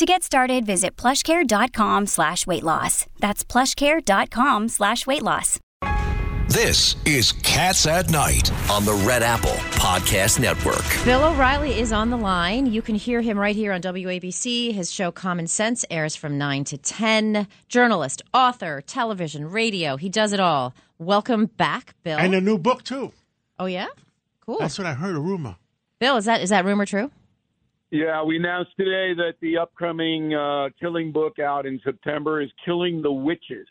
To get started, visit plushcare.com slash weight loss. That's plushcare.com slash weight loss. This is Cats at Night on the Red Apple Podcast Network. Bill O'Reilly is on the line. You can hear him right here on WABC. His show Common Sense airs from 9 to 10. Journalist, author, television, radio. He does it all. Welcome back, Bill. And a new book too. oh yeah? Cool. That's what I heard. A rumor. Bill, is that is that rumor true? Yeah, we announced today that the upcoming uh, killing book out in September is Killing the Witches.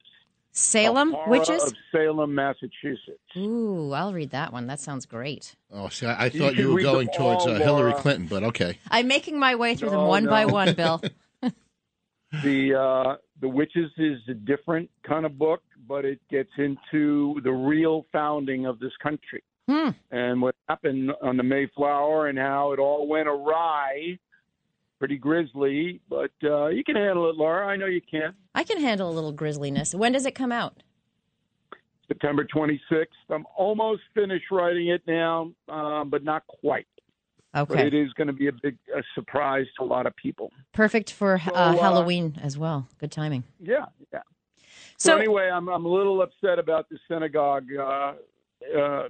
Salem A witches? Of Salem, Massachusetts. Ooh, I'll read that one. That sounds great. Oh, see, I, I thought can you were going towards uh, Hillary Clinton, but okay. I'm making my way through them No, one by one, Bill. The uh, the Witches is a different kind of book, but it gets into the real founding of this country Hmm. and what happened on the Mayflower and how it all went awry. Pretty grisly, but uh, you can handle it, Laura. I know you can. I can handle a little grisliness. When does it come out? September 26th. I'm almost finished writing it now, um, but not quite. But Okay. it is going to be a big a surprise to a lot of people. Perfect for uh, So, uh, Halloween as well. Good timing. Yeah, yeah. So, So, anyway, I'm I'm a little upset about the synagogue uh, uh,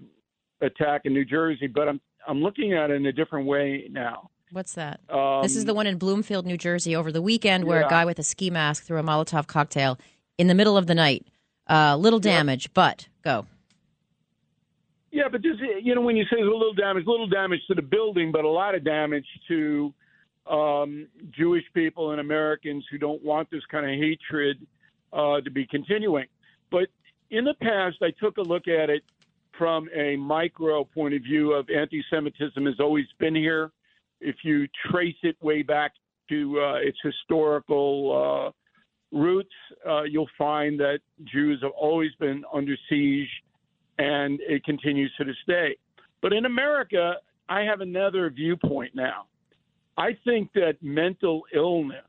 attack in New Jersey, but I'm I'm looking at it in a different way now. what's that? Um, This is the one in Bloomfield, New Jersey, over the weekend, where a guy with a ski mask threw a Molotov cocktail in the middle of the night. Uh, little damage, but go. Yeah, but this, you know, when you say a little damage, little damage to the building, but a lot of damage to um, Jewish people and Americans who don't want this kind of hatred uh, to be continuing. But in the past, I took a look at it from a micro point of view of anti-Semitism has always been here. If you trace it way back to uh, its historical uh, roots, uh, you'll find that Jews have always been under siege and it continues to this day. But in America, I have another viewpoint now. I think that mental illness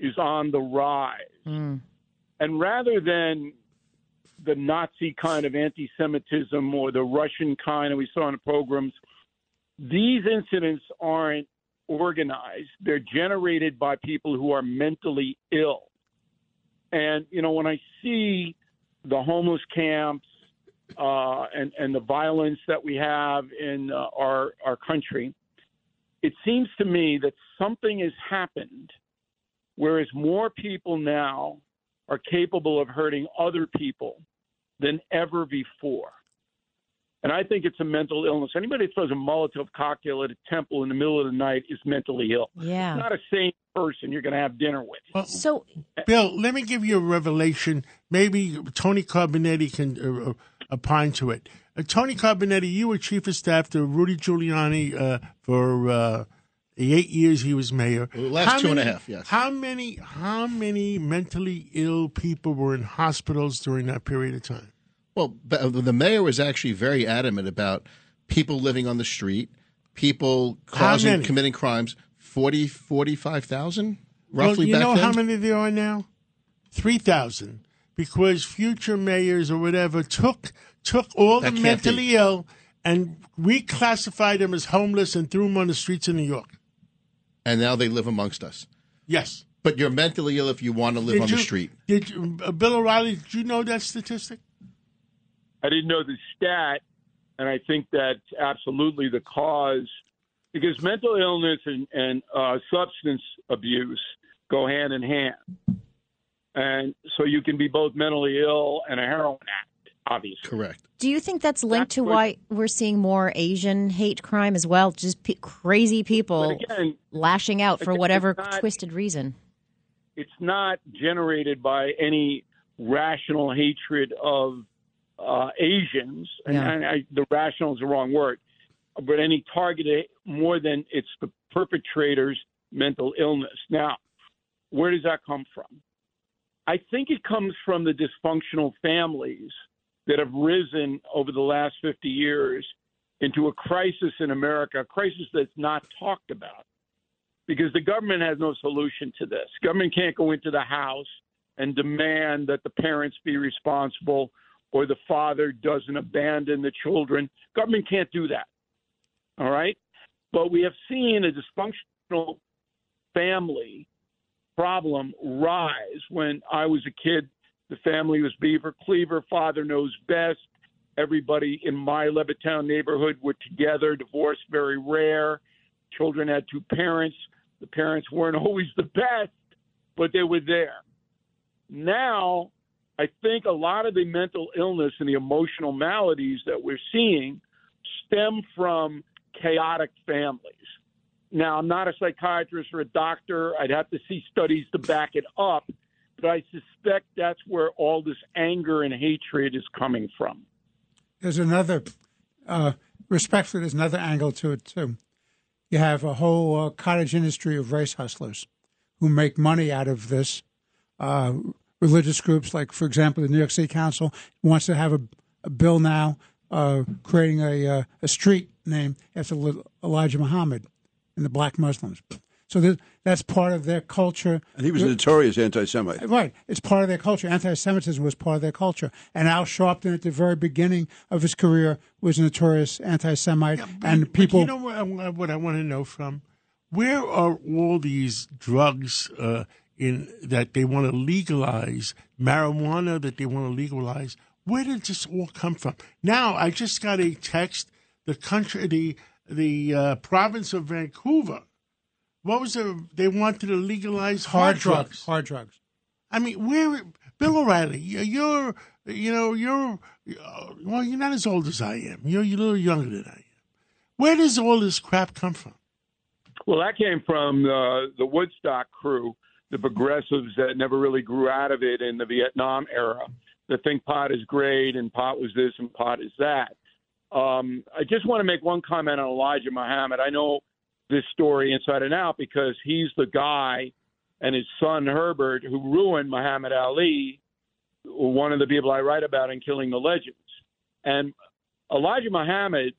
is on the rise. Mm. And rather than the Nazi kind of anti Semitism or the Russian kind that we saw in the programs, these incidents aren't organized. They're generated by people who are mentally ill. And, you know, when I see the homeless camps uh, and, and the violence that we have in uh, our, our country, it seems to me that something has happened, whereas more people now are capable of hurting other people than ever before. And I think it's a mental illness. Anybody that throws a Molotov cocktail at a temple in the middle of the night is mentally ill. Yeah. Not a sane person you're going to have dinner with. Well, So, Bill, let me give you a revelation. Maybe Tony Carbonetti can uh, uh, opine to it. Uh, Tony Carbonetti, you were chief of staff to Rudy Giuliani uh, for uh, the eight years he was mayor. The last How two and a many- half, yes. How many? How many mentally ill people were in hospitals during that period of time? Well, the mayor was actually very adamant about people living on the street, people causing, committing crimes. 40, 45,000 roughly well, you know then. how many there are now? Three thousand. Because future mayors or whatever took took all That the mentally be. ill and reclassified them as homeless and threw them on the streets of New York. And now they live amongst us. Yes. But you're mentally ill if you want to live on you, the street. Did you, uh, Bill O'Reilly? Did you know that statistic? I didn't know the stat, and I think that's absolutely the cause because mental illness and, and uh, substance abuse go hand in hand. And so you can be both mentally ill and a heroin addict, obviously. Correct. do you think that's linked That's to what- why we're seeing more Asian hate crime as well? Just pe crazy people again, lashing out for again, whatever not- twisted reason. it's not generated by any rational hatred of uh, Asians, and, Yeah. and I, the rational is the wrong word, but any targeted more than it's the perpetrator's mental illness. Now, where does that come from? I think it comes from the dysfunctional families that have risen over the last 50 years into a crisis in America, a crisis that's not talked about because the government has no solution to this. Government can't go into the house and demand that the parents be responsible or the father doesn't abandon the children. Government can't do that. All right? But we have seen a dysfunctional family problem rise when I was a kid. The family was Beaver Cleaver, father knows best. Everybody in my Levittown neighborhood were together, divorce very rare. Children had two parents. The parents weren't always the best, but they were there. Now, I think a lot of the mental illness and the emotional maladies that we're seeing stem from chaotic families. Now, I'm not a psychiatrist or a doctor. I'd have to see studies to back it up, but I suspect that's where all this anger and hatred is coming from. There's another, uh, respectfully, there's another angle to it, too. You have a whole uh, cottage industry of race hustlers who make money out of this. Uh, religious groups, like, for example, the New York City Council wants to have a, a bill now uh, creating a, uh, a street name after Elijah Muhammad and the black Muslims. So that's part of their culture. And he was a notorious anti-Semite. Right. It's part of their culture. Anti-Semitism was part of their culture. And Al Sharpton, at the very beginning of his career, was a notorious anti-Semite. Yeah, and people. you know what I, what I, want to know from? Where are all these drugs uh, in that they want to legalize, marijuana that they want to legalize? Where did this all come from? Now, I just got a text. The country, the the uh, province of Vancouver what was it? They wanted to legalize hard, hard drugs. drugs. Hard drugs. I mean, where, Bill O'Reilly? You're, you know, you're, well, you're not as old as I am. You're, you're a little younger than I am. Where does all this crap come from? Well, that came from uh, the Woodstock crew, the progressives that never really grew out of it in the Vietnam era. That think pot is great and pot was this and pot is that. Um, I just want to make one comment on Elijah Muhammad. I know this story inside and out because he's the guy and his son Herbert who ruined Muhammad Ali, one of the people I write about in Killing the Legends. And Elijah Muhammad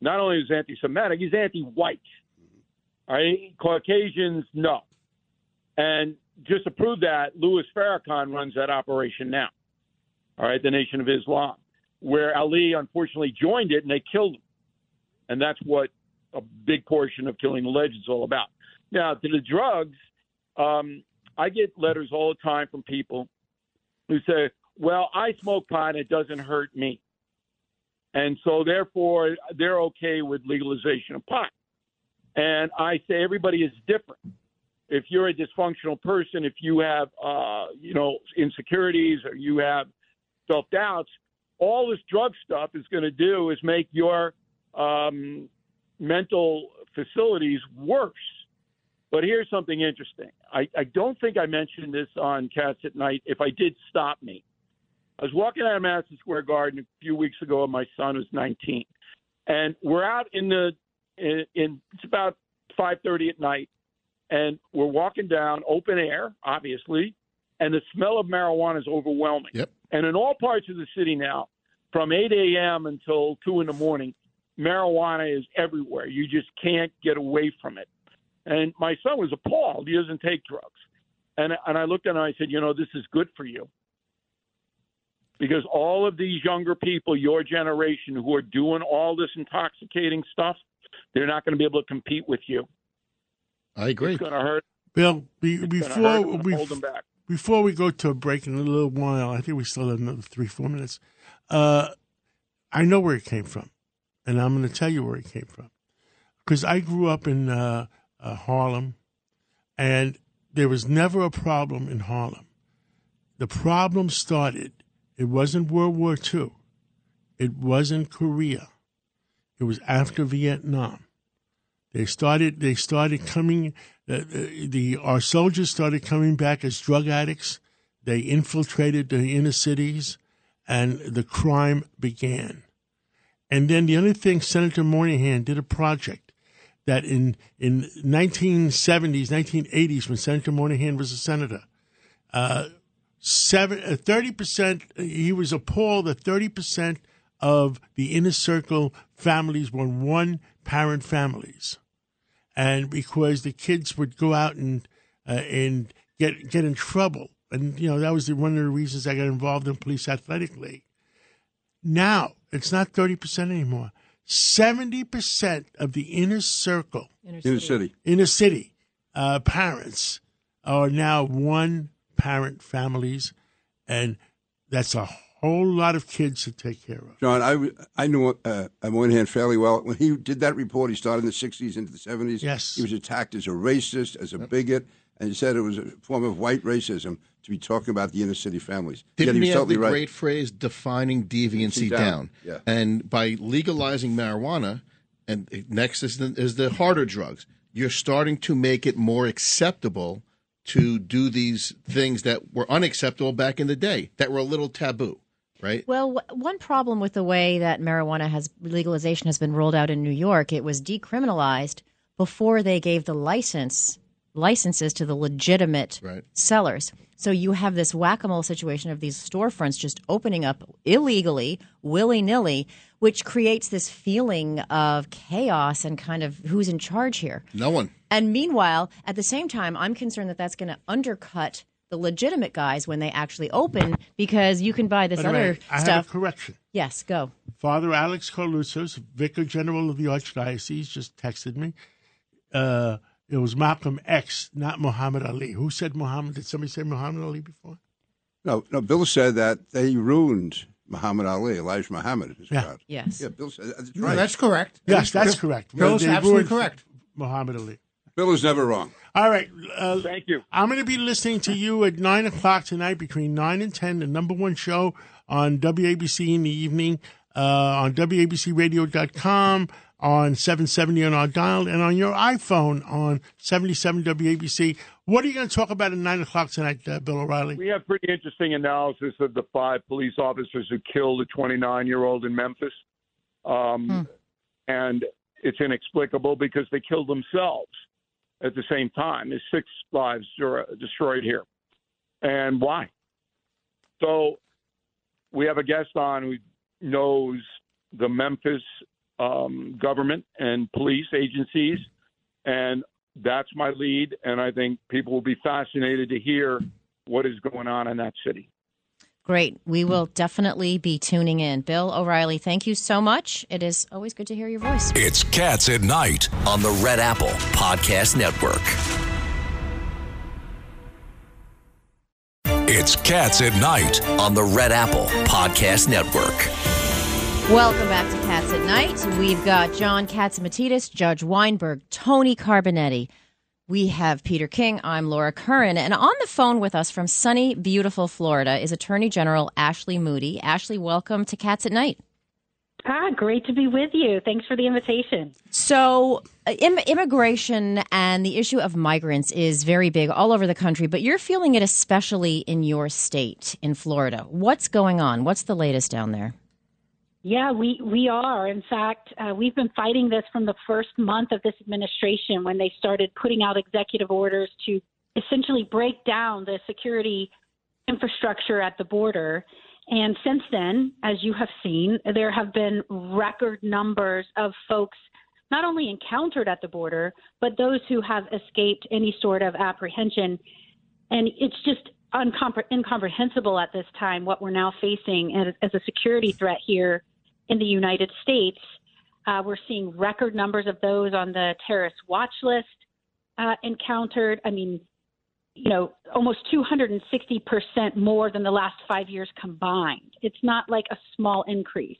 not only is anti-Semitic, he's anti-white. Mm-hmm. All right, Caucasians, no. And just to prove that, Louis Farrakhan runs that operation now. All right, the Nation of Islam, where Ali unfortunately joined it and they killed him. And that's what a big portion of Killing the Legends all about. Now, to the drugs, um, I get letters all the time from people who say, well, I smoke pot and it doesn't hurt me. And so, therefore, they're okay with legalization of pot. And I say everybody is different. If you're a dysfunctional person, if you have, uh, you know, insecurities or you have self doubts, all this drug stuff is going to do is make your um, mental facilities worse. But here's something interesting. I, I don't think I mentioned this on Cats at Night. If I did, stop me. I was walking out of Madison Square Garden a few weeks ago, and my son was 19, and we're out in the in, in it's about 5:30 at night, and we're walking down open air, obviously, and the smell of marijuana is overwhelming. Yep. And in all parts of the city now, from 8 a.m. until two in the morning, marijuana is everywhere. You just can't get away from it. And my son was appalled. He doesn't take drugs. And, and I looked at him and I said, you know, this is good for you. Because all of these younger people, your generation, who are doing all this intoxicating stuff, they're not going to be able to compete with you. I agree. It's going to hurt. Bill, be, before we hold them back. before we go to a break in a little while, I think we still have another three four minutes. Uh, I know where it came from and I'm going to tell you where it came from. Because I grew up in uh, uh, Harlem, and there was never a problem in Harlem. The problem started, it wasn't World War II, it wasn't Korea, it was after Vietnam. They started. They started coming. Uh, the our soldiers started coming back as drug addicts. They infiltrated the inner cities, and the crime began. And then the other thing, Senator Moynihan did a project that in in 1970s, 1980s, when Senator Moynihan was a senator, uh, seven, uh, 30%, he was appalled that 30% of the inner circle families were one parent families. And because the kids would go out and, uh, and get, get in trouble. And, you know, that was the, one of the reasons I got involved in police athletic league. Now, it's not 30% anymore. 70% of the inner circle, In the city. inner city uh, parents are now one parent families, and that's a whole lot of kids to take care of. John, I, w- I knew uh, Moynihan fairly well. When he did that report, he started in the 60s into the 70s. Yes. He was attacked as a racist, as a bigot, and he said it was a form of white racism to be talking about the inner city families. Didn't he he was have the right. great phrase defining deviancy Down. down? Yeah. And by legalizing marijuana, and next is the, is the harder drugs, you're starting to make it more acceptable to do these things that were unacceptable back in the day, that were a little taboo, right? Well, w- one problem with the way that marijuana has legalization has been rolled out in New York, it was decriminalized before they gave the license licenses to the legitimate Right. sellers. So you have this whack-a-mole situation of these storefronts just opening up illegally, willy-nilly, which creates this feeling of chaos and kind of who's in charge here. No one. And meanwhile, at the same time, I'm concerned that that's going to undercut the legitimate guys when they actually open because you can buy this By the way, other I have stuff. a correction. Yes, go. Father Alex Karloutsos, Vicar General of the Archdiocese, just texted me. Uh, it was Malcolm X, not Muhammad Ali. Who said Muhammad? Did somebody say Muhammad Ali before? No, no. Bill said that they ruined Muhammad Ali, Elijah Muhammad. Is Yeah. proud. Yes. Yeah, Bill said that's No, that's correct. Yes, That is that's correct. Bill's They absolutely correct. Muhammad Ali. Bill is never wrong. All right. Uh, Thank you. I'm going to be listening to you at 9 o'clock tonight, between 9 and 10, the number one show on WABC in the evening, uh, on WABCRadio.com, on 770 on our dial, and on your iPhone on 77 WABC. What are you going to talk about at 9 o'clock tonight, uh, Bill O'Reilly? We have pretty interesting analysis of the five police officers who killed a 29 year old in Memphis. Um, And it's inexplicable because they killed themselves at the same time. There's six lives destroy- destroyed here. And why? So we have a guest on who knows the Memphis um, government and police agencies. And that's my lead. And I think people will be fascinated to hear what is going on in that city. Great. We will definitely be tuning in. Bill O'Reilly, thank you so much. It is always good to hear your voice. It's Cats at Night on the Red Apple Podcast Network. It's Cats at Night on the Red Apple Podcast Network. Welcome back to Cats at Night. We've got John Catsimatidis, Judge Weinberg, Tony Carbonetti. We have Peter King. I'm Laura Curran. And on the phone with us from sunny, beautiful Florida is Attorney General Ashley Moody. Ashley, welcome to Cats at Night. Ah, great to be with you. Thanks for the invitation. So, uh, Im- immigration and the issue of migrants is very big all over the country, but you're feeling it especially in your state, in Florida. What's going on? What's the latest down there? Yeah, we, we are. In fact, uh, we've been fighting this from the first month of this administration when they started putting out executive orders to essentially break down the security infrastructure at the border. And since then, as you have seen, there have been record numbers of folks not only encountered at the border, but those who have escaped any sort of apprehension. And it's just incomprehensible at this time what we're now facing as, as a security threat here in the United States. Uh, we're seeing record numbers of those on the terrorist watch list uh, encountered. I mean, you know, almost 260% more than the last five years combined. It's not like a small increase.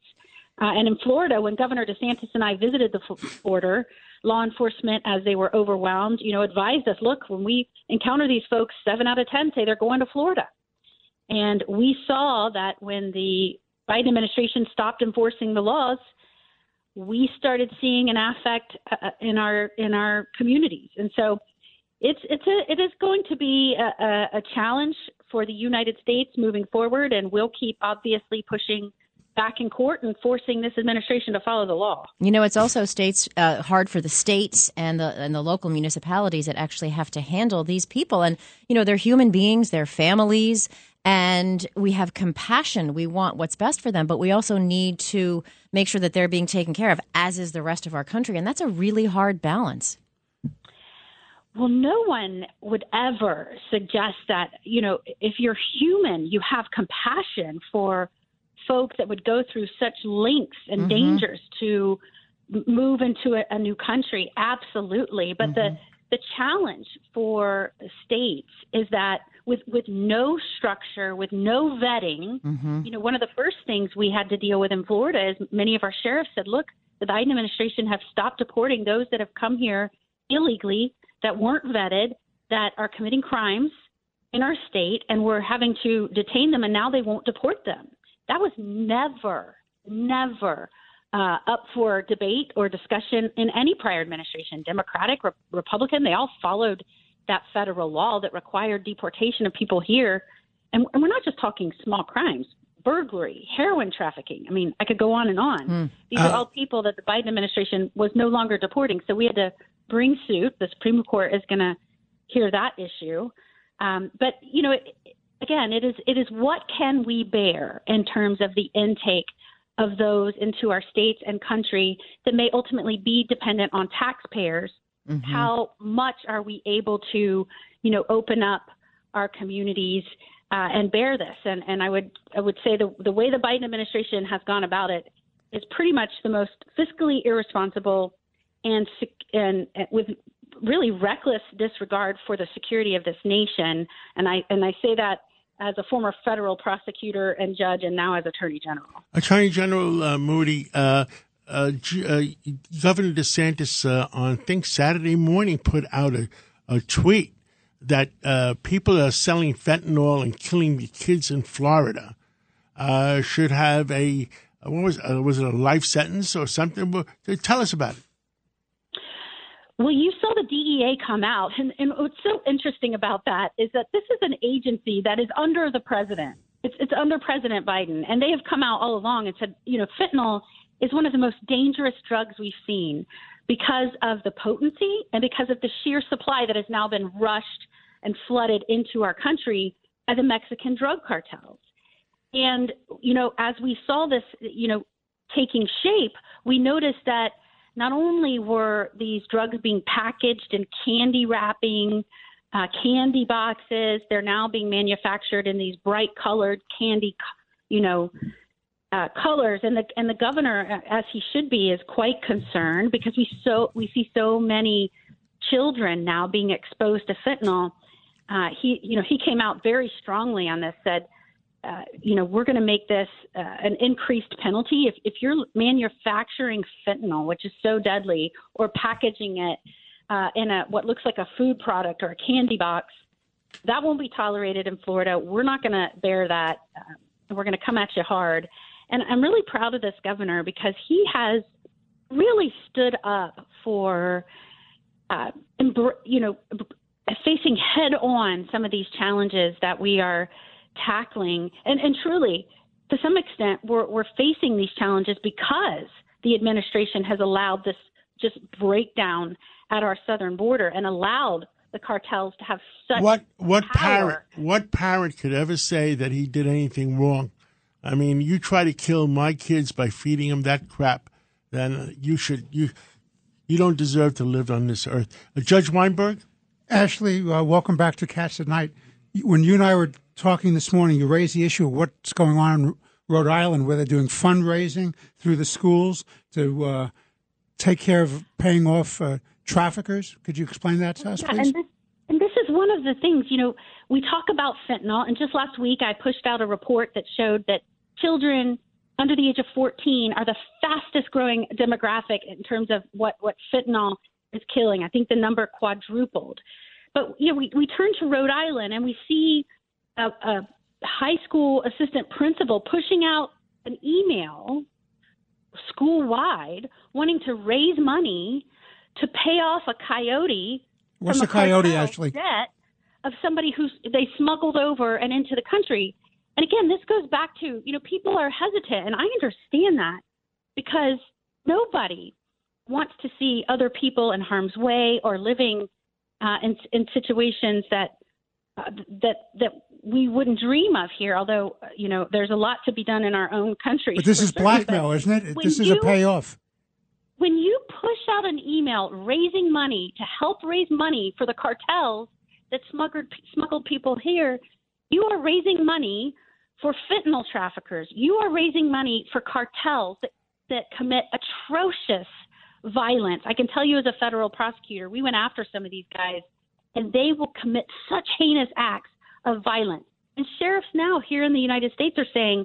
Uh, and in Florida, when Governor DeSantis and I visited the border, law enforcement, as they were overwhelmed, you know, advised us, look, when we encounter these folks, seven out of 10 say they're going to Florida. And we saw that when the Biden administration stopped enforcing the laws, we started seeing an affect uh, in our in our communities. And so it's it's a it is going to be a, a, a challenge for the United States moving forward, and we'll keep obviously pushing back in court and forcing this administration to follow the law. You know, it's also states uh, hard for the states and the and the local municipalities that actually have to handle these people, and you know, they're human beings, they're families, and we have compassion. We want what's best for them, but we also need to make sure that they're being taken care of, as is the rest of our country. And that's a really hard balance. Well, no one would ever suggest that, you know, if you're human, you have compassion for folks that would go through such lengths and mm-hmm. dangers to move into a, a, new country. Absolutely. But mm-hmm. the, the challenge for states is that with, with no structure, with no vetting, mm-hmm. you know, one of the first things we had to deal with in Florida is many of our sheriffs said, look, the Biden administration have stopped deporting those that have come here illegally that weren't vetted, that are committing crimes in our state, and we're having to detain them, and now they won't deport them. That was never, never uh, up for debate or discussion in any prior administration, Democratic, Re- Republican. They all followed that federal law that required deportation of people here. And, and we're not just talking small crimes burglary, heroin trafficking. I mean, I could go on and on. Mm. These uh, are all people that the Biden administration was no longer deporting. So we had to bring suit. The Supreme Court is going to hear that issue. Um, but you know, it, again, it is it is what can we bear in terms of the intake of those into our states and country that may ultimately be dependent on taxpayers. Mm-hmm. How much are we able to, you know, open up our communities uh, and bear this? And and I would I would say the the way the Biden administration has gone about it is pretty much the most fiscally irresponsible and and, and with really reckless disregard for the security of this nation. And I and I say that as a former federal prosecutor and judge, and now as Attorney General. Attorney General uh, Moody, uh, uh, uh Governor DeSantis uh, on I think Saturday morning put out a, a tweet that uh, people are selling fentanyl and killing the kids in Florida should have a what was was it a life sentence or something? Tell us about it. Well, you saw the DEA come out, and, and what's so interesting about that is that this is an agency that is under the president. It's, it's under President Biden, and they have come out all along and said, you know, fentanyl is one of the most dangerous drugs we've seen because of the potency and because of the sheer supply that has now been rushed and flooded into our country by the Mexican drug cartels. And, you know, as we saw this, you know, taking shape, we noticed that – not only were these drugs being packaged in candy wrapping, uh, candy boxes, they're now being manufactured in these bright colored candy, you know, uh, colors. And the and the governor, as he should be, is quite concerned because we so we see so many children now being exposed to fentanyl. Uh, he, you know, he came out very strongly on this. Said uh, you know, we're going to make this uh, an increased penalty. If, if you're manufacturing fentanyl, which is so deadly, or packaging it uh, in a what looks like a food product or a candy box, that won't be tolerated in Florida. We're not going to bear that. Uh, we're going to come at you hard. And I'm really proud of this governor because he has really stood up for, uh, you know, facing head on some of these challenges that we are tackling. And, and truly, to some extent, we're, we're facing these challenges because the administration has allowed this just breakdown at our southern border and allowed the cartels to have such what what power. parent what parent could ever say that he did anything wrong? I mean, you try to kill my kids by feeding them that crap, then you should you you don't deserve to live on this earth. Uh, Judge Weinberg, Ashley, uh, welcome back to Cats at Night. When you and I were talking this morning, you raised the issue of what's going on in Rhode Island, where they're doing fundraising through the schools to uh, take care of paying off uh, traffickers. Could you explain that to us, yeah, please? And this, and this is one of the things, you know, we talk about fentanyl, and just last week I pushed out a report that showed that children under the age of 14 are the fastest growing demographic in terms of what, what fentanyl is killing. I think the number quadrupled. But you know, we, we turn to Rhode Island and we see a, a high school assistant principal pushing out an email school wide wanting to raise money to pay off a coyote. What's a coyote actually? Debt of somebody who they smuggled over and into the country. And again, this goes back to you know people are hesitant, and I understand that because nobody wants to see other people in harm's way or living uh, in, in situations that uh, that that we wouldn't dream of here. Although you know, there's a lot to be done in our own country. But this is certain. blackmail, isn't it? This is you- a payoff. when you push out an email raising money to help raise money for the cartels that smuggled smuggled people here, you are raising money for fentanyl traffickers. You are raising money for cartels that, that commit atrocious violence. I can tell you as a federal prosecutor, we went after some of these guys and they will commit such heinous acts of violence. And sheriffs now here in the United States are saying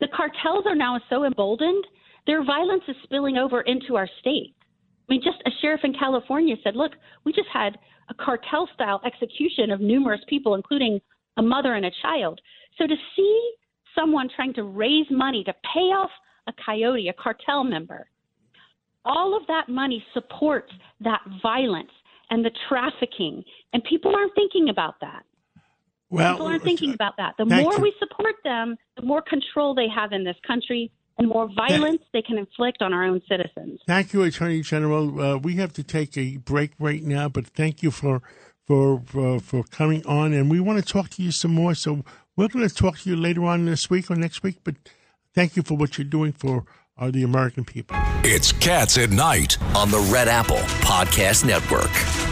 the cartels are now so emboldened, their violence is spilling over into our state. I mean, just a sheriff in California said, look, we just had a cartel style execution of numerous people, including a mother and a child. So to see someone trying to raise money to pay off a coyote, a cartel member, all of that money supports that violence and the trafficking. And people aren't thinking about that. Well, people aren't thinking about that. The more you. we support them, the more control they have in this country and more violence they can inflict on our own citizens. Thank you, Attorney General. Uh, we have to take a break right now, but thank you for for for, for coming on, and we want to talk to you some more. So we're going to talk to you later on this week or next week. But thank you for what you're doing for uh, the American people. It's Cats at Night on the Red Apple Podcast Network.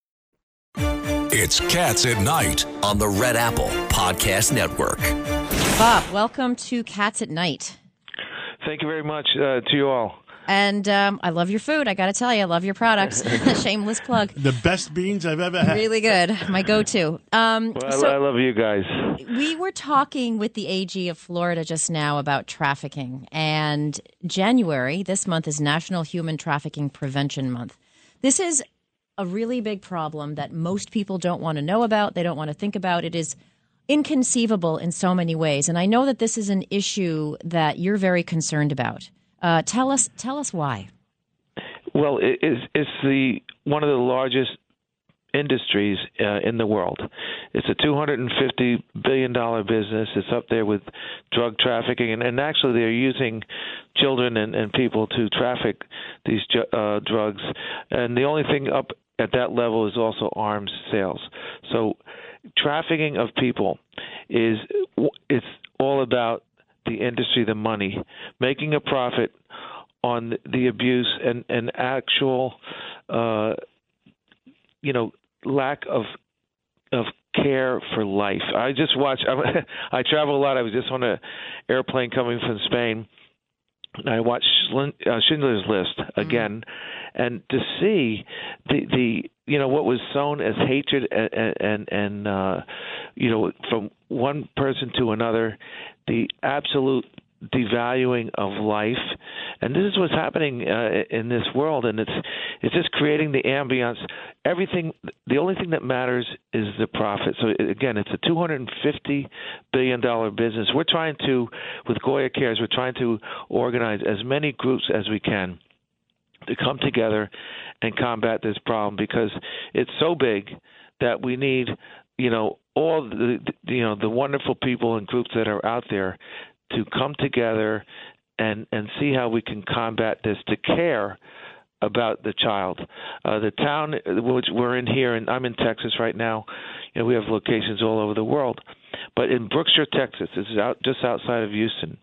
It's Cats at Night on the Red Apple Podcast Network. Bob, welcome to Cats at Night. Thank you very much uh, to you all. And um, I love your food. I got to tell you, I love your products. Shameless plug. The best beans I've ever had. Really good. My go-to. Um, Well, I- so I love you guys. we were talking with the AG of Florida just now about trafficking, and January this month is National Human Trafficking Prevention Month. This is a really big problem that most people don't want to know about. They don't want to think about. It is inconceivable in so many ways, and I know that this is an issue that you're very concerned about. Uh, tell us, tell us why. Well, it, it's, it's the one of the largest industries uh, in the world. It's a 250 billion dollar business. It's up there with drug trafficking, and, and actually they're using children and, and people to traffic these uh, drugs. And the only thing up at that level is also arms sales. So trafficking of people is it's all about the industry, the money, making a profit on the abuse and and actual, uh, you know, lack of of care for life. I just watch. I, I travel a lot. I was just on a airplane coming from Spain. And I watched uh, Schindler's List again, and to see the the you know what was sown as hatred and and, and uh, you know from one person to another, the absolute devaluing of life, and this is what's happening uh, in this world, and it's it's just creating the ambiance. Everything, the only thing that matters is the profit. So again, it's a 250 billion dollar business. We're trying to, with Goya Cares, we're trying to organize as many groups as we can to come together and combat this problem because it's so big that we need, you know, all the- you know the wonderful people and groups that are out there to come together and and see how we can combat this to care about the child. Uh, the town which we're in here, and I'm in Texas right now. You know, we have locations all over the world, but in Brookshire, Texas, this is out just outside of Houston.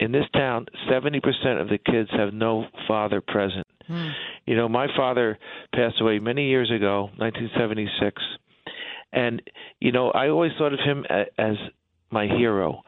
In this town, 70% of the kids have no father present. You know, my father passed away many years ago, 1976, and you know, I always thought of him as my hero.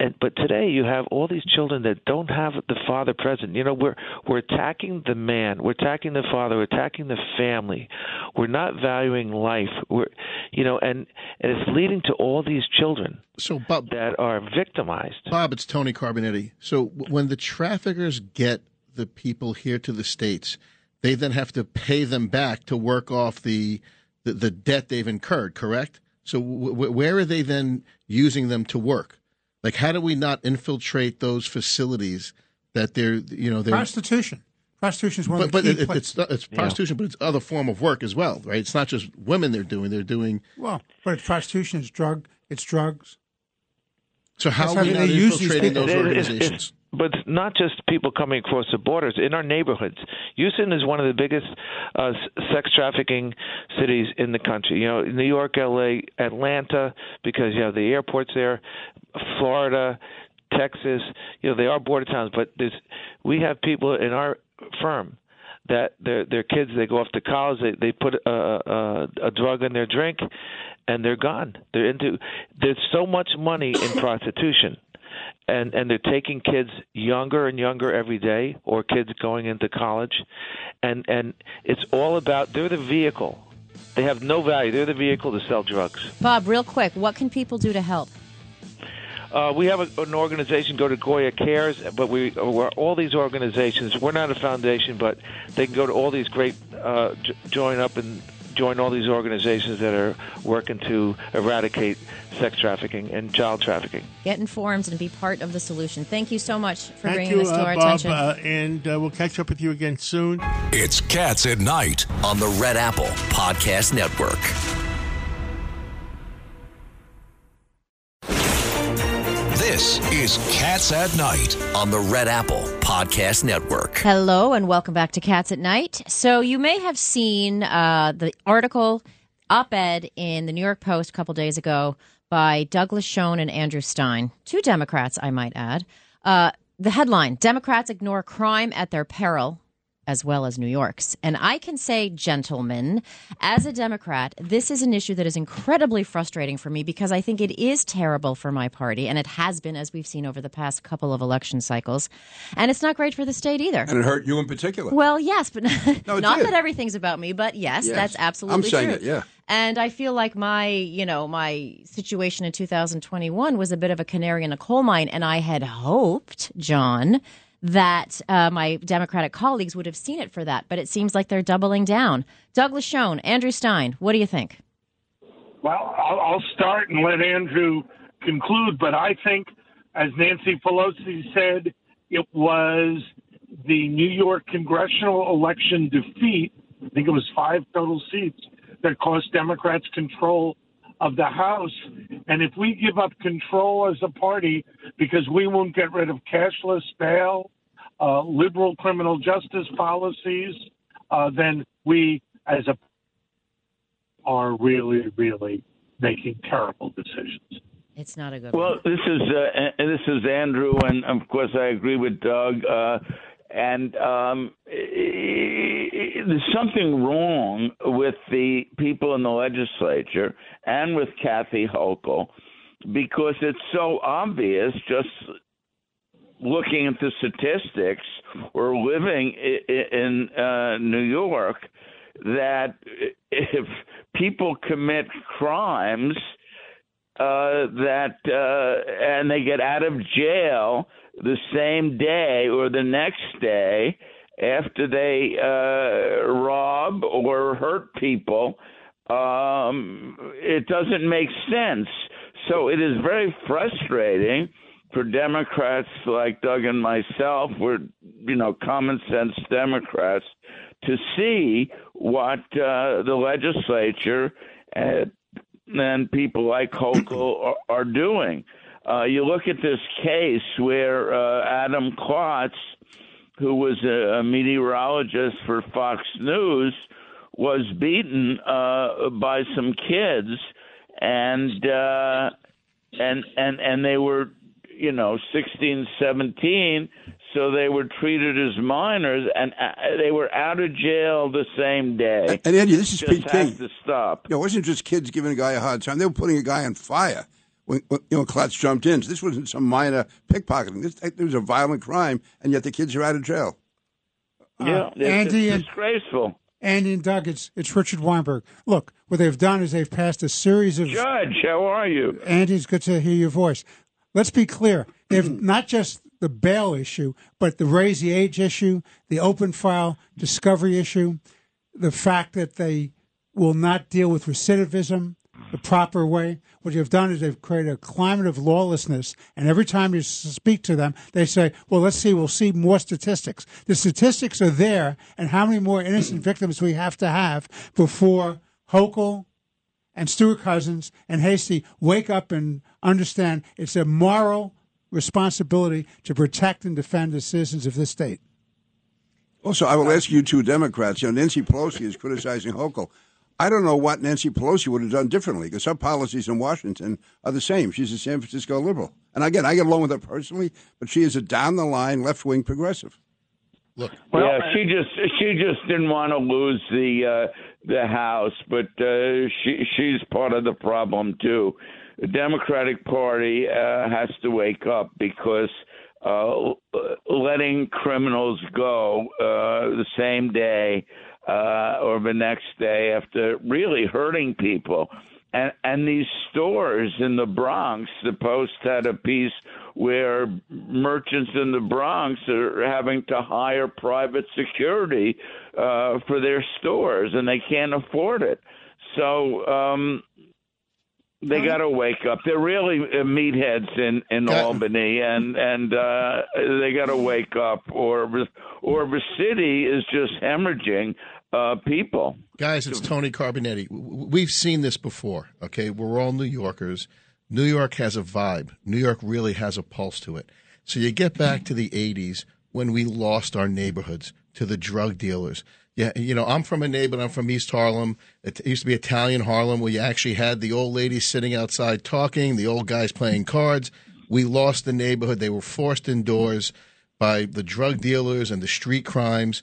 And, but today you have all these children that don't have the father present. You know, we're we're attacking the man, we're attacking the father, we're attacking the family. We're not valuing life. We're, you know, and and it's leading to all these children so Bob, that are victimized. Bob, it's Tony Carbonetti. So when the traffickers get the people here to the states, they then have to pay them back to work off the the, the debt they've incurred. Correct. So w- w- where are they then using them to work? Like, how do we not infiltrate those facilities that they're you know they're Prostitution. Prostitution is one but, of the but key it, it's not, it's prostitution, but it's other form of work as well, right? It's not just women they're doing; they're doing. Well, but it's prostitution. It's drug. It's drugs. So how That's are we how not they use these infiltrating people. those It- it- it's- organizations? But not just people coming across the borders in our neighborhoods. Houston is one of the biggest uh, sex trafficking cities in the country. You know, New York, L.A., Atlanta, because you have the airports there, Florida, Texas. You know, they are border towns, but there's we have people in our firm that their their kids they go off to college they they put a, a a drug in their drink and they're gone they're into there's so much money in prostitution and and they're taking kids younger and younger every day or kids going into college and and it's all about they're the vehicle they have no value they're the vehicle to sell drugs Bob, real quick, what can people do to help? Uh, we have a, an organization, go to Goya Cares, but we we're, all these organizations. We're not a foundation, but they can go to all these great uh, j- join up and join all these organizations that are working to eradicate sex trafficking and child trafficking. Get informed and be part of the solution. Thank you so much for Thank bringing you, this to uh, our Bob, attention. uh, and uh, we'll catch up with you again soon. It's Cats at Night on the Red Apple Podcast Network. This is Cats at Night on the Red Apple Podcast Network. Hello and welcome back to Cats at Night. So you may have seen uh, the article op-ed in the New York Post a couple days ago by Douglas Schoen and Andrew Stein, two Democrats, I might add. Uh, the headline: Democrats ignore crime at their peril. As well as New York's. And I can say, gentlemen, as a Democrat, this is an issue that is incredibly frustrating for me because I think it is terrible for my party, and it has been, as we've seen over the past couple of election cycles. And it's not great for the state either. And it hurt you in particular. Well, yes, but No, not did. that everything's about me, but yes, Yes. that's absolutely true. I'm saying true. it, yeah. And I feel like my, you know, my situation in 2021 was a bit of a canary in a coal mine, and I had hoped, John, that uh, my Democratic colleagues would have seen it for that, but it seems like they're doubling down. Douglas Schoen, Andrew Stein, what do you think? Well, I'll, I'll start and let Andrew conclude, but I think, as Nancy Pelosi said, it was the New York congressional election defeat. I think it was five total seats that cost Democrats control of the House. And if we give up control as a party because we won't get rid of cashless bail, uh, liberal criminal justice policies, uh, then we, as a are really, really making terrible decisions. It's not a good Well, this is uh, this is Andrew, and of course I agree with Doug. Uh, and um, there's something wrong with the people in the legislature and with Kathy Hochul because it's so obvious just looking at the statistics or living i- i- in uh, New York that if people commit crimes uh, that uh, and they get out of jail the same day or the next day after they uh, rob or hurt people, um, it doesn't make sense. So it is very frustrating for Democrats like Doug and myself, we're you know common sense Democrats, to see what uh, the legislature uh, and people like Hochul are, are doing. Uh, you look at this case where uh, Adam Klotz, who was a, a meteorologist for Fox News, was beaten uh, by some kids, and uh, and and and they were, you know, 16, 17, so they were treated as minors, and uh, they were out of jail the same day. And Andy, this is Just Pete King. to stop. Know, it wasn't just kids giving a guy a hard time; they were putting a guy on fire when, when you know Klotz jumped in. So this wasn't some minor pickpocketing. This, this was a violent crime, and yet the kids are out of jail. Yeah, uh, it's, Andy it's and- disgraceful. Andy and Doug, it's it's Richard Weinberg. Look, what they've done is they've passed a series of. Judge, how are you? Andy, it's good to hear your voice. Let's be clear. They've mm-hmm. not just the bail issue, but the raise the age issue, the open file discovery issue, the fact that they will not deal with recidivism the proper way. What you've done is they've created a climate of lawlessness, and every time you speak to them, they say, "Well, let's see. We'll see more statistics." The statistics are there, and how many more innocent victims we have to have before Hochul and Stewart-Cousins and Heastie wake up and understand it's a moral responsibility to protect and defend the citizens of this state. Also, I will ask you two Democrats. You know, Nancy Pelosi is criticizing Hochul. I don't know what Nancy Pelosi would have done differently because her policies in Washington are the same. She's a San Francisco liberal, and again, I get along with her personally, but she is a down the line left wing progressive. Look, yeah, she just she just didn't want to lose the uh, the House, but uh, she she's part of the problem too. The Democratic Party uh, has to wake up because uh, letting criminals go uh, the same day uh, or the next day after really hurting people. And, and these stores in the Bronx, the Post had a piece where merchants in the Bronx are having to hire private security uh, for their stores, and they can't afford it. So um, they got to wake up. They're really uh, meatheads in in Albany, and and uh, they got to wake up, or or the city is just hemorrhaging uh, people. Guys, it's Tony Carbonetti. We've seen this before, okay? We're all New Yorkers. New York has a vibe. New York really has a pulse to it. So you get back to the 80s when we lost our neighborhoods to the drug dealers. Yeah, you know, I'm from a neighborhood. I'm from East Harlem. It used to be Italian Harlem, where you actually had the old ladies sitting outside talking, the old guys playing cards. We lost the neighborhood. They were forced indoors by the drug dealers and the street crimes.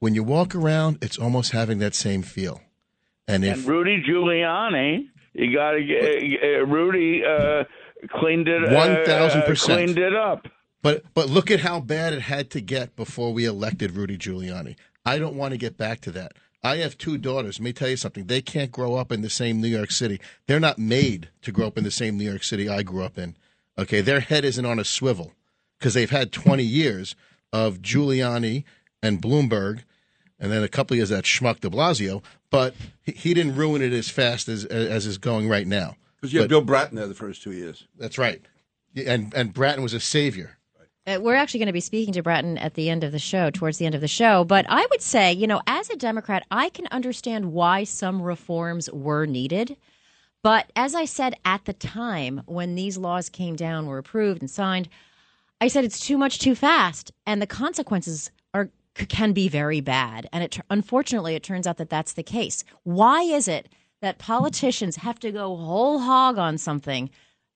When you walk around, it's almost having that same feel. And if And Rudy Giuliani, you got to get uh, Rudy uh, cleaned it. uh, 1000%. cleaned it up. But but look at how bad it had to get before we elected Rudy Giuliani. I don't want to get back to that. I have two daughters. Let me tell you something. They can't grow up in the same New York City. They're not made to grow up in the same New York City I grew up in. Okay, their head isn't on a swivel because they've had 20 years of Giuliani and Bloomberg, and then a couple of years at Schmuck De Blasio. But he, he didn't ruin it as fast as as is going right now. Because you had Bill Bratton there the first two years. That's right. And and Bratton was a savior. Uh, we're actually going to be speaking to Bratton at the end of the show, towards the end of the show. But I would say, you know, as a Democrat, I can understand why some reforms were needed. But as I said at the time when these laws came down, were approved and signed, I said it's too much too fast, and the consequences are can be very bad. And it unfortunately, it turns out that that's the case. Why is it that politicians have to go whole hog on something?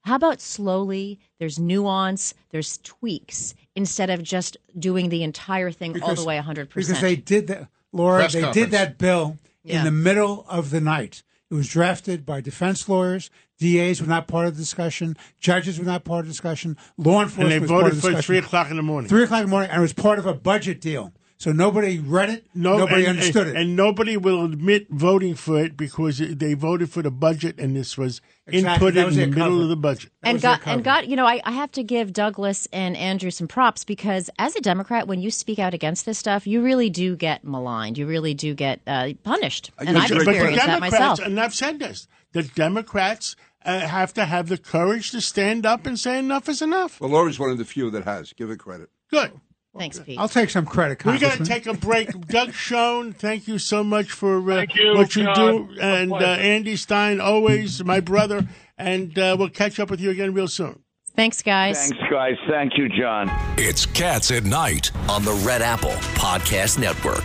How about slowly? There's nuance, there's tweaks instead of just doing the entire thing all the way 100%. Because they did that, Laura. Press they conference. did that bill Yeah. in the middle of the night. It was drafted by defense lawyers. DAs were not part of the discussion. Judges were not part of the discussion. Law enforcement And enforcement they was part voted of the for it discussion. three o'clock in the morning. Three o'clock in the morning, and it was part of a budget deal. So nobody read it. No, nobody and, understood and, it. and nobody will admit voting for it because they voted for the budget, and this was Exactly, inputted was in the their middle of the budget. and got and got you know I, I have to give Douglas and Andrew some props because as a Democrat when you speak out against this stuff you really do get maligned you really do get uh, punished and I've experienced that myself and I've said this, the Democrats uh, have to have the courage to stand up and say enough is enough. Well, Laura's one of the few that has. Give it credit. Good. Thanks, Pete. I'll take some credit. We got to take a break. Doug Schoen, thank you so much for uh, you, what you John. do. And uh. Andy Stein, always my brother. And uh, we'll catch up with you again real soon. Thanks, guys. Thanks, guys. Thank you, John. It's Cats at Night on the Red Apple Podcast Network.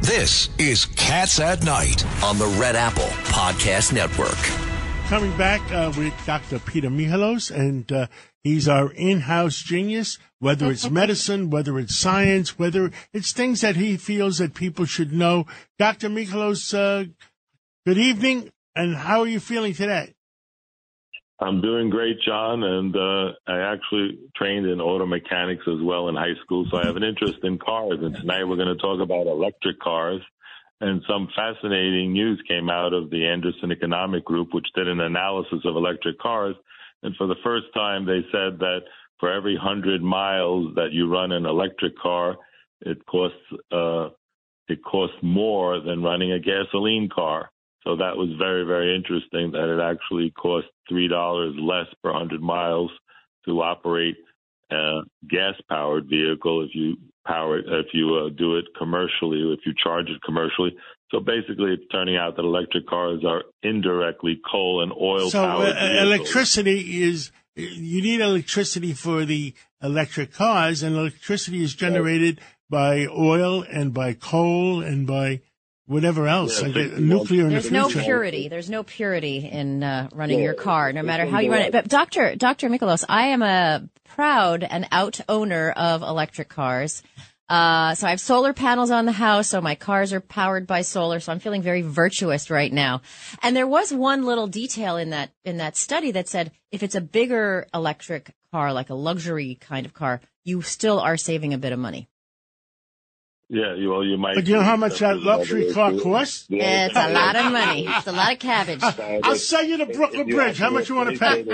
This is Cats at Night on the Red Apple Podcast Network. Coming back uh, with Dr. Peter Mihalos, and uh, he's our in-house genius. Whether it's medicine, whether it's science, whether it's things that he feels that people should know. Dr. Mihalos, uh, good evening, and how are you feeling today? I'm doing great, John, and uh, I actually trained in auto mechanics as well in high school, so I have an interest in cars. And tonight we're going to talk about electric cars. And some fascinating news came out of the Anderson Economic Group, which did an analysis of electric cars. And for the first time, they said that for every 100 miles that you run an electric car, it costs uh, it costs more than running a gasoline car. So that was very very interesting that it actually costs three dollars less per hundred miles to operate a gas powered vehicle if you power it, if you uh, do it commercially, if you charge it commercially. So basically, it's turning out that electric cars are indirectly coal and oil So powered. uh, electricity is you need electricity for the electric cars, and electricity is generated by oil and by coal and by whatever else, Yeah, like so you nuclear in the There's no future. purity. There's no purity in uh, running Yeah, your car, no matter how you run it. But Doctor Doctor Mikolos, I am a proud and out owner of electric cars. Uh, so I have solar panels on the house, so my cars are powered by solar. So I'm feeling very virtuous right now. And there was one little detail in that in that study that said if it's a bigger electric car, like a luxury kind of car, you still are saving a bit of money. Yeah, you, well, you might. But you know how much that luxury car costs? Yeah, It's a lot of money. It's a lot of cabbage. I'll sell you the Brooklyn Bridge. How much you want to pay?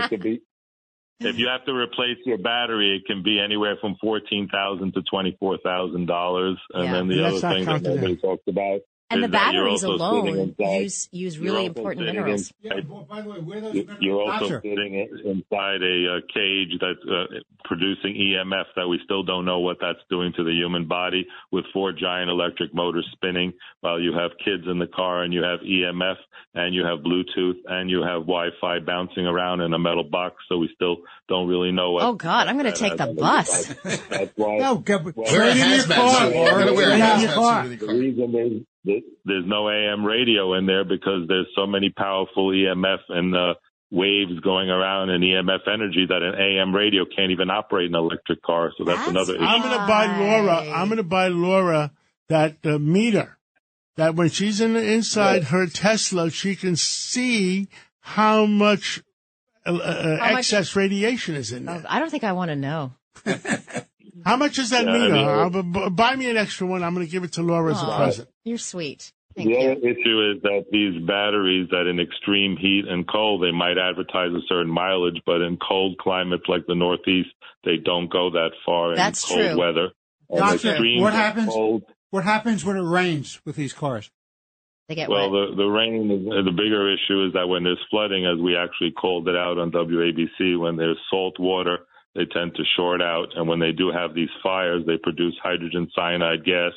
If you have to replace your battery, it can be anywhere from fourteen thousand to twenty four thousand dollars. And Yeah. then the And other that's thing that counted in. nobody talks about And the is that you're batteries alone use use really important sitting minerals. inside- by the way, where those You're also Doctor. sitting inside a uh, cage that's uh, producing EMF that we still don't know what that's doing to the human body with four giant electric motors spinning while you have kids in the car and you have EMF and you have Bluetooth and you have Wi-Fi bouncing around in a metal box. So we still don't really know what. Oh God, I'm going to take the bus. That's, that's why. No, go, Well, trade in your car. You gotta wear a in your hazmat car. The reason is that there's no AM radio in there because there's so many powerful EMF and uh, waves going around and EMF energy that an AM radio can't even operate an electric car. So that's, That's another issue. I'm going to buy Laura. I'm going to buy Laura that uh, meter that when she's in the, inside her Tesla, she can see how much, uh, uh, How much- excess radiation is in there. I don't think I want to know. How much does that Yeah, mean, I'll bu- bu- buy me an extra one. I'm going to give it to Laura as a present. You're sweet. Thank the you. other issue is that these batteries that in extreme heat and cold, they might advertise a certain mileage, but in cold climates like the Northeast, they don't go that far in That's cold true. weather. And Doctor, what happens? Cold, What happens when it rains with these cars? They get Well, wet. the the rain, uh, the bigger issue is that when there's flooding, as we actually called it out on WABC, when there's salt water, they tend to short out, and when they do have these fires, they produce hydrogen cyanide gas.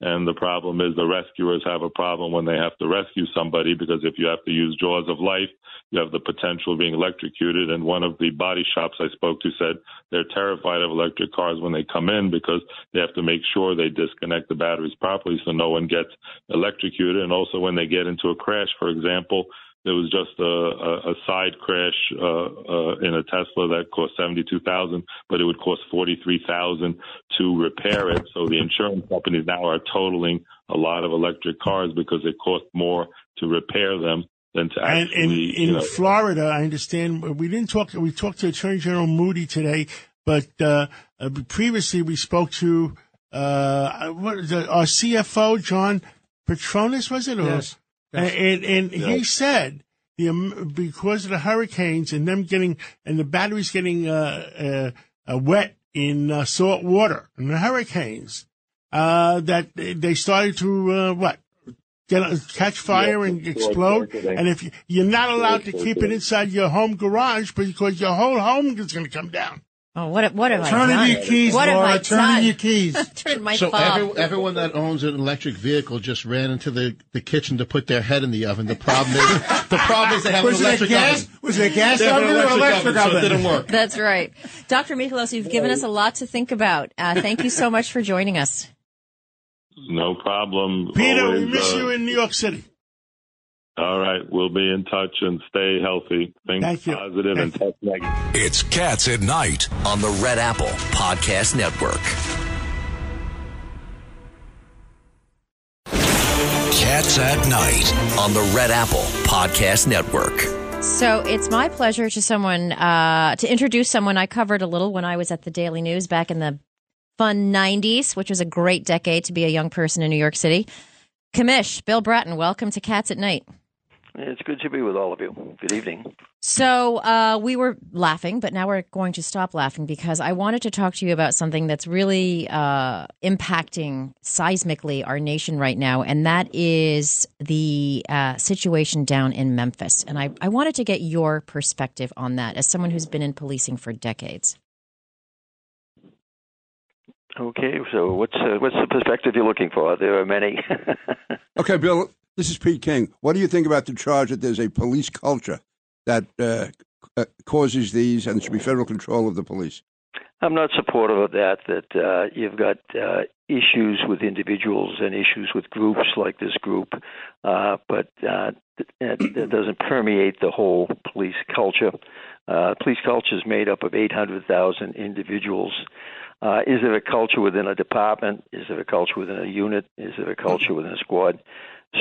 And the problem is the rescuers have a problem when they have to rescue somebody because if you have to use jaws of life, you have the potential of being electrocuted. And one of the body shops I spoke to said they're terrified of electric cars when they come in because they have to make sure they disconnect the batteries properly so no one gets electrocuted. And also when they get into a crash, for example, there was just a, a, a side crash uh, uh, in a Tesla that cost seventy-two thousand, but it would cost forty-three thousand to repair it. So the insurance companies now are totaling a lot of electric cars because it costs more to repair them than to And actually. in, in you know, Florida, I understand we didn't talk. We talked to Attorney General Moody today, but uh, uh, previously we spoke to uh, what is it, our CFO John Patronis. Was it? Or- Yes. And and, he said the um, because of the hurricanes and them getting and the batteries getting uh, uh, uh, wet in uh, salt water and the hurricanes uh, that they started to uh, what? Get catch fire and explode. And if you, you're not allowed to keep it inside your home garage because your whole home is going to come down. Oh, what what have I Turn in done? your keys, what have Laura. I Turn done? in your keys. Turn my so fob. every, everyone that owns an electric vehicle just ran into the, the kitchen to put their head in the oven. The problem is the problem is they have Was an it a electric gas? oven. Was it a gas They have an oven or electric, electric oven, so it didn't work. That's right. Dr. Mikolos, you've given us a lot to think about. Uh, thank you so much for joining us. no problem. Peter, we miss uh, you in New York City. All right, we'll be in touch and stay healthy. Think Thank you. positive and test negative. It's Cats at Night on the Red Apple Podcast Network. Cats at Night on the Red Apple Podcast Network. So it's my pleasure to someone uh, to introduce someone I covered a little when I was at the Daily News back in the fun '90s, which was a great decade to be a young person in New York City. Commish, Bill Bratton, welcome to Cats at Night. It's good to be with all of you. Good evening. So uh, we were laughing, but now we're going to stop laughing because I wanted to talk to you about something that's really uh, impacting seismically our nation right now, and that is the uh, situation down in Memphis. And I, I wanted to get your perspective on that as someone who's been in policing for decades. Okay, so what's uh, what's the perspective you're looking for? There are many. okay, Bill, this is Pete King. What do you think about the charge that there's a police culture that uh, uh, causes these, and should be federal control of the police? I'm not supportive of that. That uh, you've got uh, issues with individuals and issues with groups like this group, uh, but uh, that, doesn't permeate the whole police culture. Uh, police culture is made up of 800,000 individuals. Uh, is there a culture within a department? Is there a culture within a unit? Is there a culture within a squad?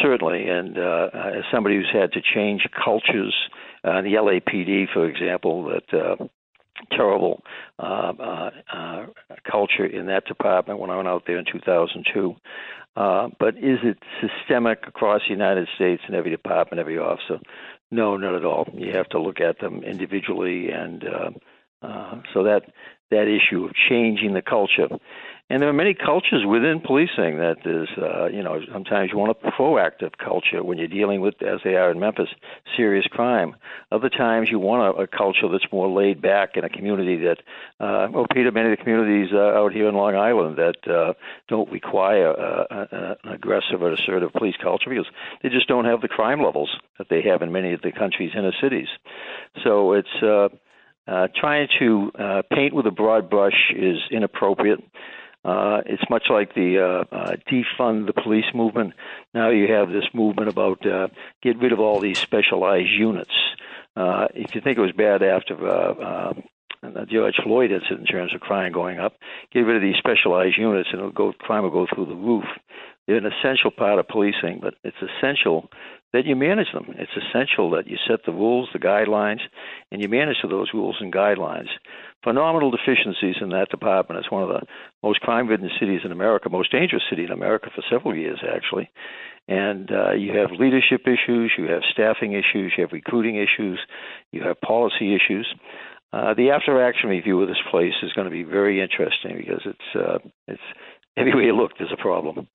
Certainly, and uh, as somebody who's had to change cultures, uh, the LAPD, for example, that uh, terrible uh, uh, uh, culture in that department when I went out there in 2002. Uh, but is it systemic across the United States in every department, every officer? No, not at all. You have to look at them individually, and uh, uh, so that that issue of changing the culture and there are many cultures within policing that is, uh, you know, sometimes you want a proactive culture when you're dealing with, as they are in Memphis, serious crime. Other times you want a, a culture that's more laid back in a community that, uh, well, Peter, many of the communities uh, out here in Long Island that uh, don't require uh, an aggressive or assertive police culture because they just don't have the crime levels that they have in many of the country's inner cities. So it's uh, uh, trying to uh, paint with a broad brush is inappropriate. Uh, it's much like the uh, uh, defund the police movement. Now you have this movement about uh, get rid of all these specialized units. Uh, if you think it was bad after uh, uh, the George Floyd incident in terms of crime going up, get rid of these specialized units and it'll go, crime will go through the roof. They're an essential part of policing, but it's essential that you manage them. It's essential that you set the rules, the guidelines, and you manage to those rules and guidelines phenomenal deficiencies in that department. It's one of the most crime-ridden cities in America, most dangerous city in America for several years, actually. And uh, you have leadership issues, you have staffing issues, you have recruiting issues, you have policy issues. Uh, the after-action review of this place is going to be very interesting because it's uh, it's everywhere you look, there's a problem.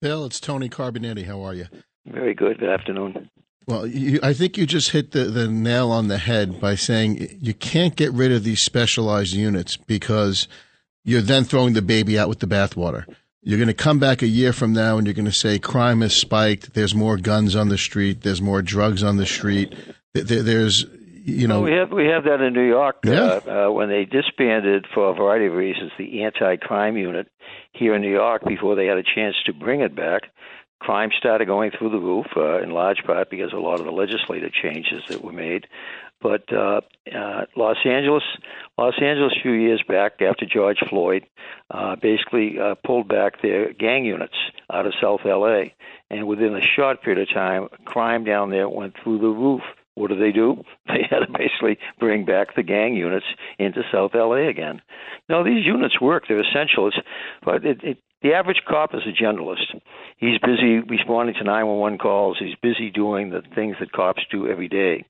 Bill, it's Tony Carbonetti. How are you? Very good. Good afternoon. Well, you, I think you just hit the, the nail on the head by saying you can't get rid of these specialized units because you're then throwing the baby out with the bathwater. You're going to come back a year from now and you're going to say crime has spiked. There's more guns on the street. There's more drugs on the street. There, there's, you know, well, we have we have that in New York yeah. uh, uh, when they disbanded for a variety of reasons the anti-crime unit here in New York before they had a chance to bring it back crime started going through the roof, uh, in large part because of a lot of the legislative changes that were made. But uh, uh, Los Angeles, Los Angeles, a few years back after George Floyd, uh, basically uh, pulled back their gang units out of South LA, and within a short period of time, crime down there went through the roof. What do they do? They had to basically bring back the gang units into South LA again. No, these units work; they're essential. It's, but it, it, the average cop is a generalist. He's busy responding to 911 calls. He's busy doing the things that cops do every day.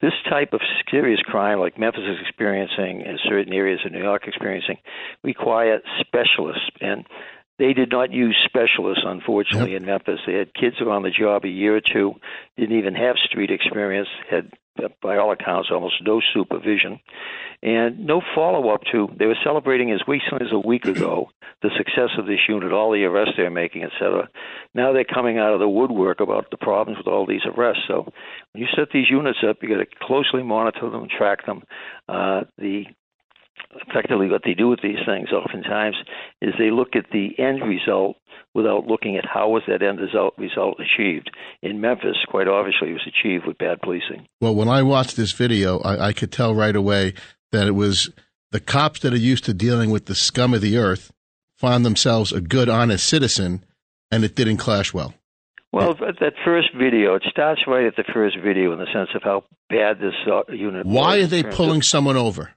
This type of serious crime, like Memphis is experiencing and certain areas of New York experiencing, require specialists. And they did not use specialists, unfortunately, yep. in Memphis. They had kids who were on the job a year or two, didn't even have street experience, had, by all accounts, almost no supervision, and no follow up to. They were celebrating as recently as a week ago the success of this unit, all the arrests they're making, et cetera. Now they're coming out of the woodwork about the problems with all these arrests. So when you set these units up, you got to closely monitor them, track them. Uh, the effectively what they do with these things oftentimes is they look at the end result without looking at how was that end result, result achieved. In Memphis, quite obviously, it was achieved with bad policing. Well, when I watched this video, I, I could tell right away that it was the cops that are used to dealing with the scum of the earth found themselves a good, honest citizen, and it didn't clash well. Well, that first video, it starts right at the first video in the sense of how bad this uh, unit. Why are they pulling of, someone over?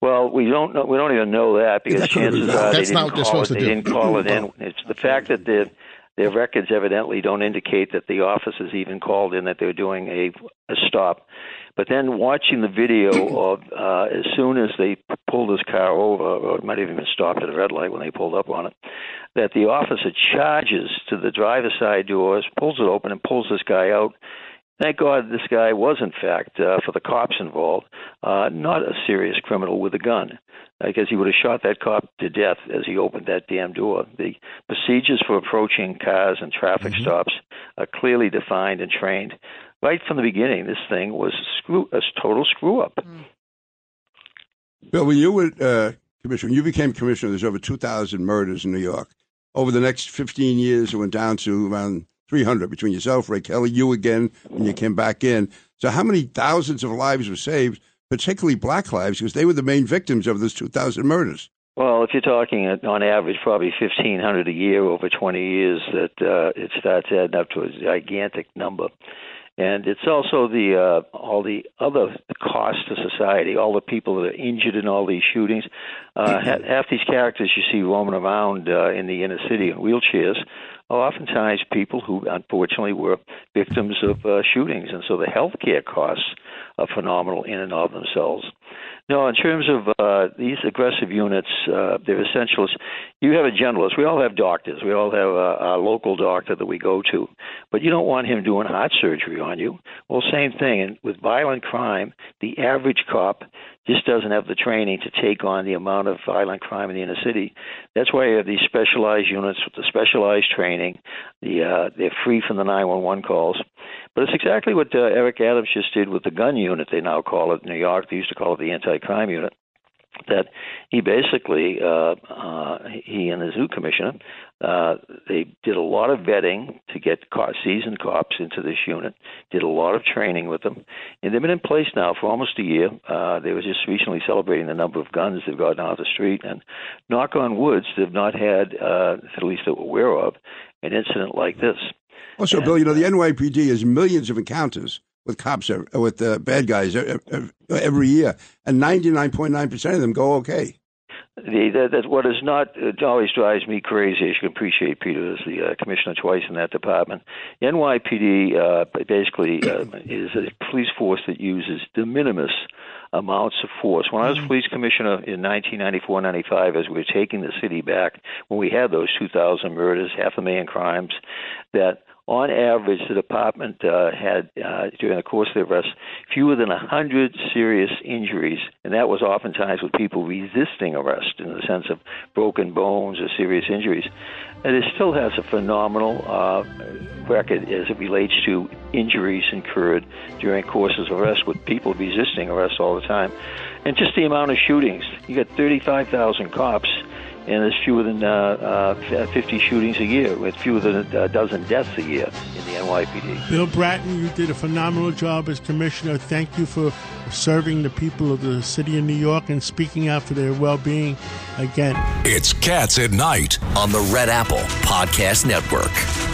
Well, we don't know. We don't even know that because that chances are they didn't, call it, they didn't call it in. It's the fact that the their records evidently don't indicate that the officers even called in that they're doing a, a stop. But then watching the video of uh, as soon as they pulled this car over, or it might have even been stopped at a red light when they pulled up on it, that the officer charges to the driver's side doors, pulls it open, and pulls this guy out. Thank God this guy was, in fact, uh, for the cops involved, uh, not a serious criminal with a gun, because he would have shot that cop to death as he opened that damn door. The procedures for approaching cars and traffic Mm-hmm. stops are clearly defined and trained. Right from the beginning, this thing was screw, a total screw up. Bill, when you were uh, commissioner, when you became commissioner, there's over 2,000 murders in New York. Over the next 15 years, it went down to around 300 between yourself, Ray Kelly, you again, when you came back in. So, how many thousands of lives were saved, particularly black lives, because they were the main victims of those 2,000 murders? Well, if you're talking on average, probably fifteen hundred a year over twenty years, that uh, it starts adding up to a gigantic number. And it's also the uh, all the other costs to society, all the people that are injured in all these shootings. Uh, ha- half these characters you see roaming around uh, in the inner city in wheelchairs are oftentimes people who unfortunately were victims of uh, shootings, and so the health care costs are phenomenal in and of themselves. No, in terms of uh, these aggressive units, uh, they're essentialists. You have a generalist. We all have doctors. We all have a, a local doctor that we go to, but you don't want him doing heart surgery on you. Well, same thing. And with violent crime, the average cop just doesn't have the training to take on the amount of violent crime in the inner city. That's why you have these specialized units with the specialized training. The uh, they're free from the 911 calls. But it's exactly what uh, Eric Adams just did with the gun unit. They now call it in New York. They used to call it the anti-crime unit. That he basically, uh, uh, he and the zoo commissioner, uh, they did a lot of vetting to get co- seasoned cops into this unit. Did a lot of training with them, and they've been in place now for almost a year. Uh, they were just recently celebrating the number of guns they've gotten off the street, and knock on woods, they've not had, uh, at least that we're aware of, an incident like this. Also, Bill, you know, the NYPD has millions of encounters with cops, ev- with uh, bad guys ev- ev- every year, and 99.9% of them go okay. The, that, that what is not it always drives me crazy. As you can appreciate, Peter, as the uh, commissioner twice in that department. The NYPD uh, basically uh, is a police force that uses de minimis amounts of force. When I was police commissioner in 1994-95, as we were taking the city back, when we had those 2,000 murders, half a million crimes, that on average, the department uh, had, uh, during the course of the arrest, fewer than 100 serious injuries, and that was oftentimes with people resisting arrest in the sense of broken bones or serious injuries. And it still has a phenomenal uh, record as it relates to injuries incurred during courses of arrest with people resisting arrest all the time. And just the amount of shootings. You got 35,000 cops and there's fewer than uh, uh, 50 shootings a year, with fewer than a dozen deaths a year in the NYPD. Bill Bratton, you did a phenomenal job as commissioner. Thank you for serving the people of the city of New York and speaking out for their well-being again. It's Cats at Night on the Red Apple Podcast Network.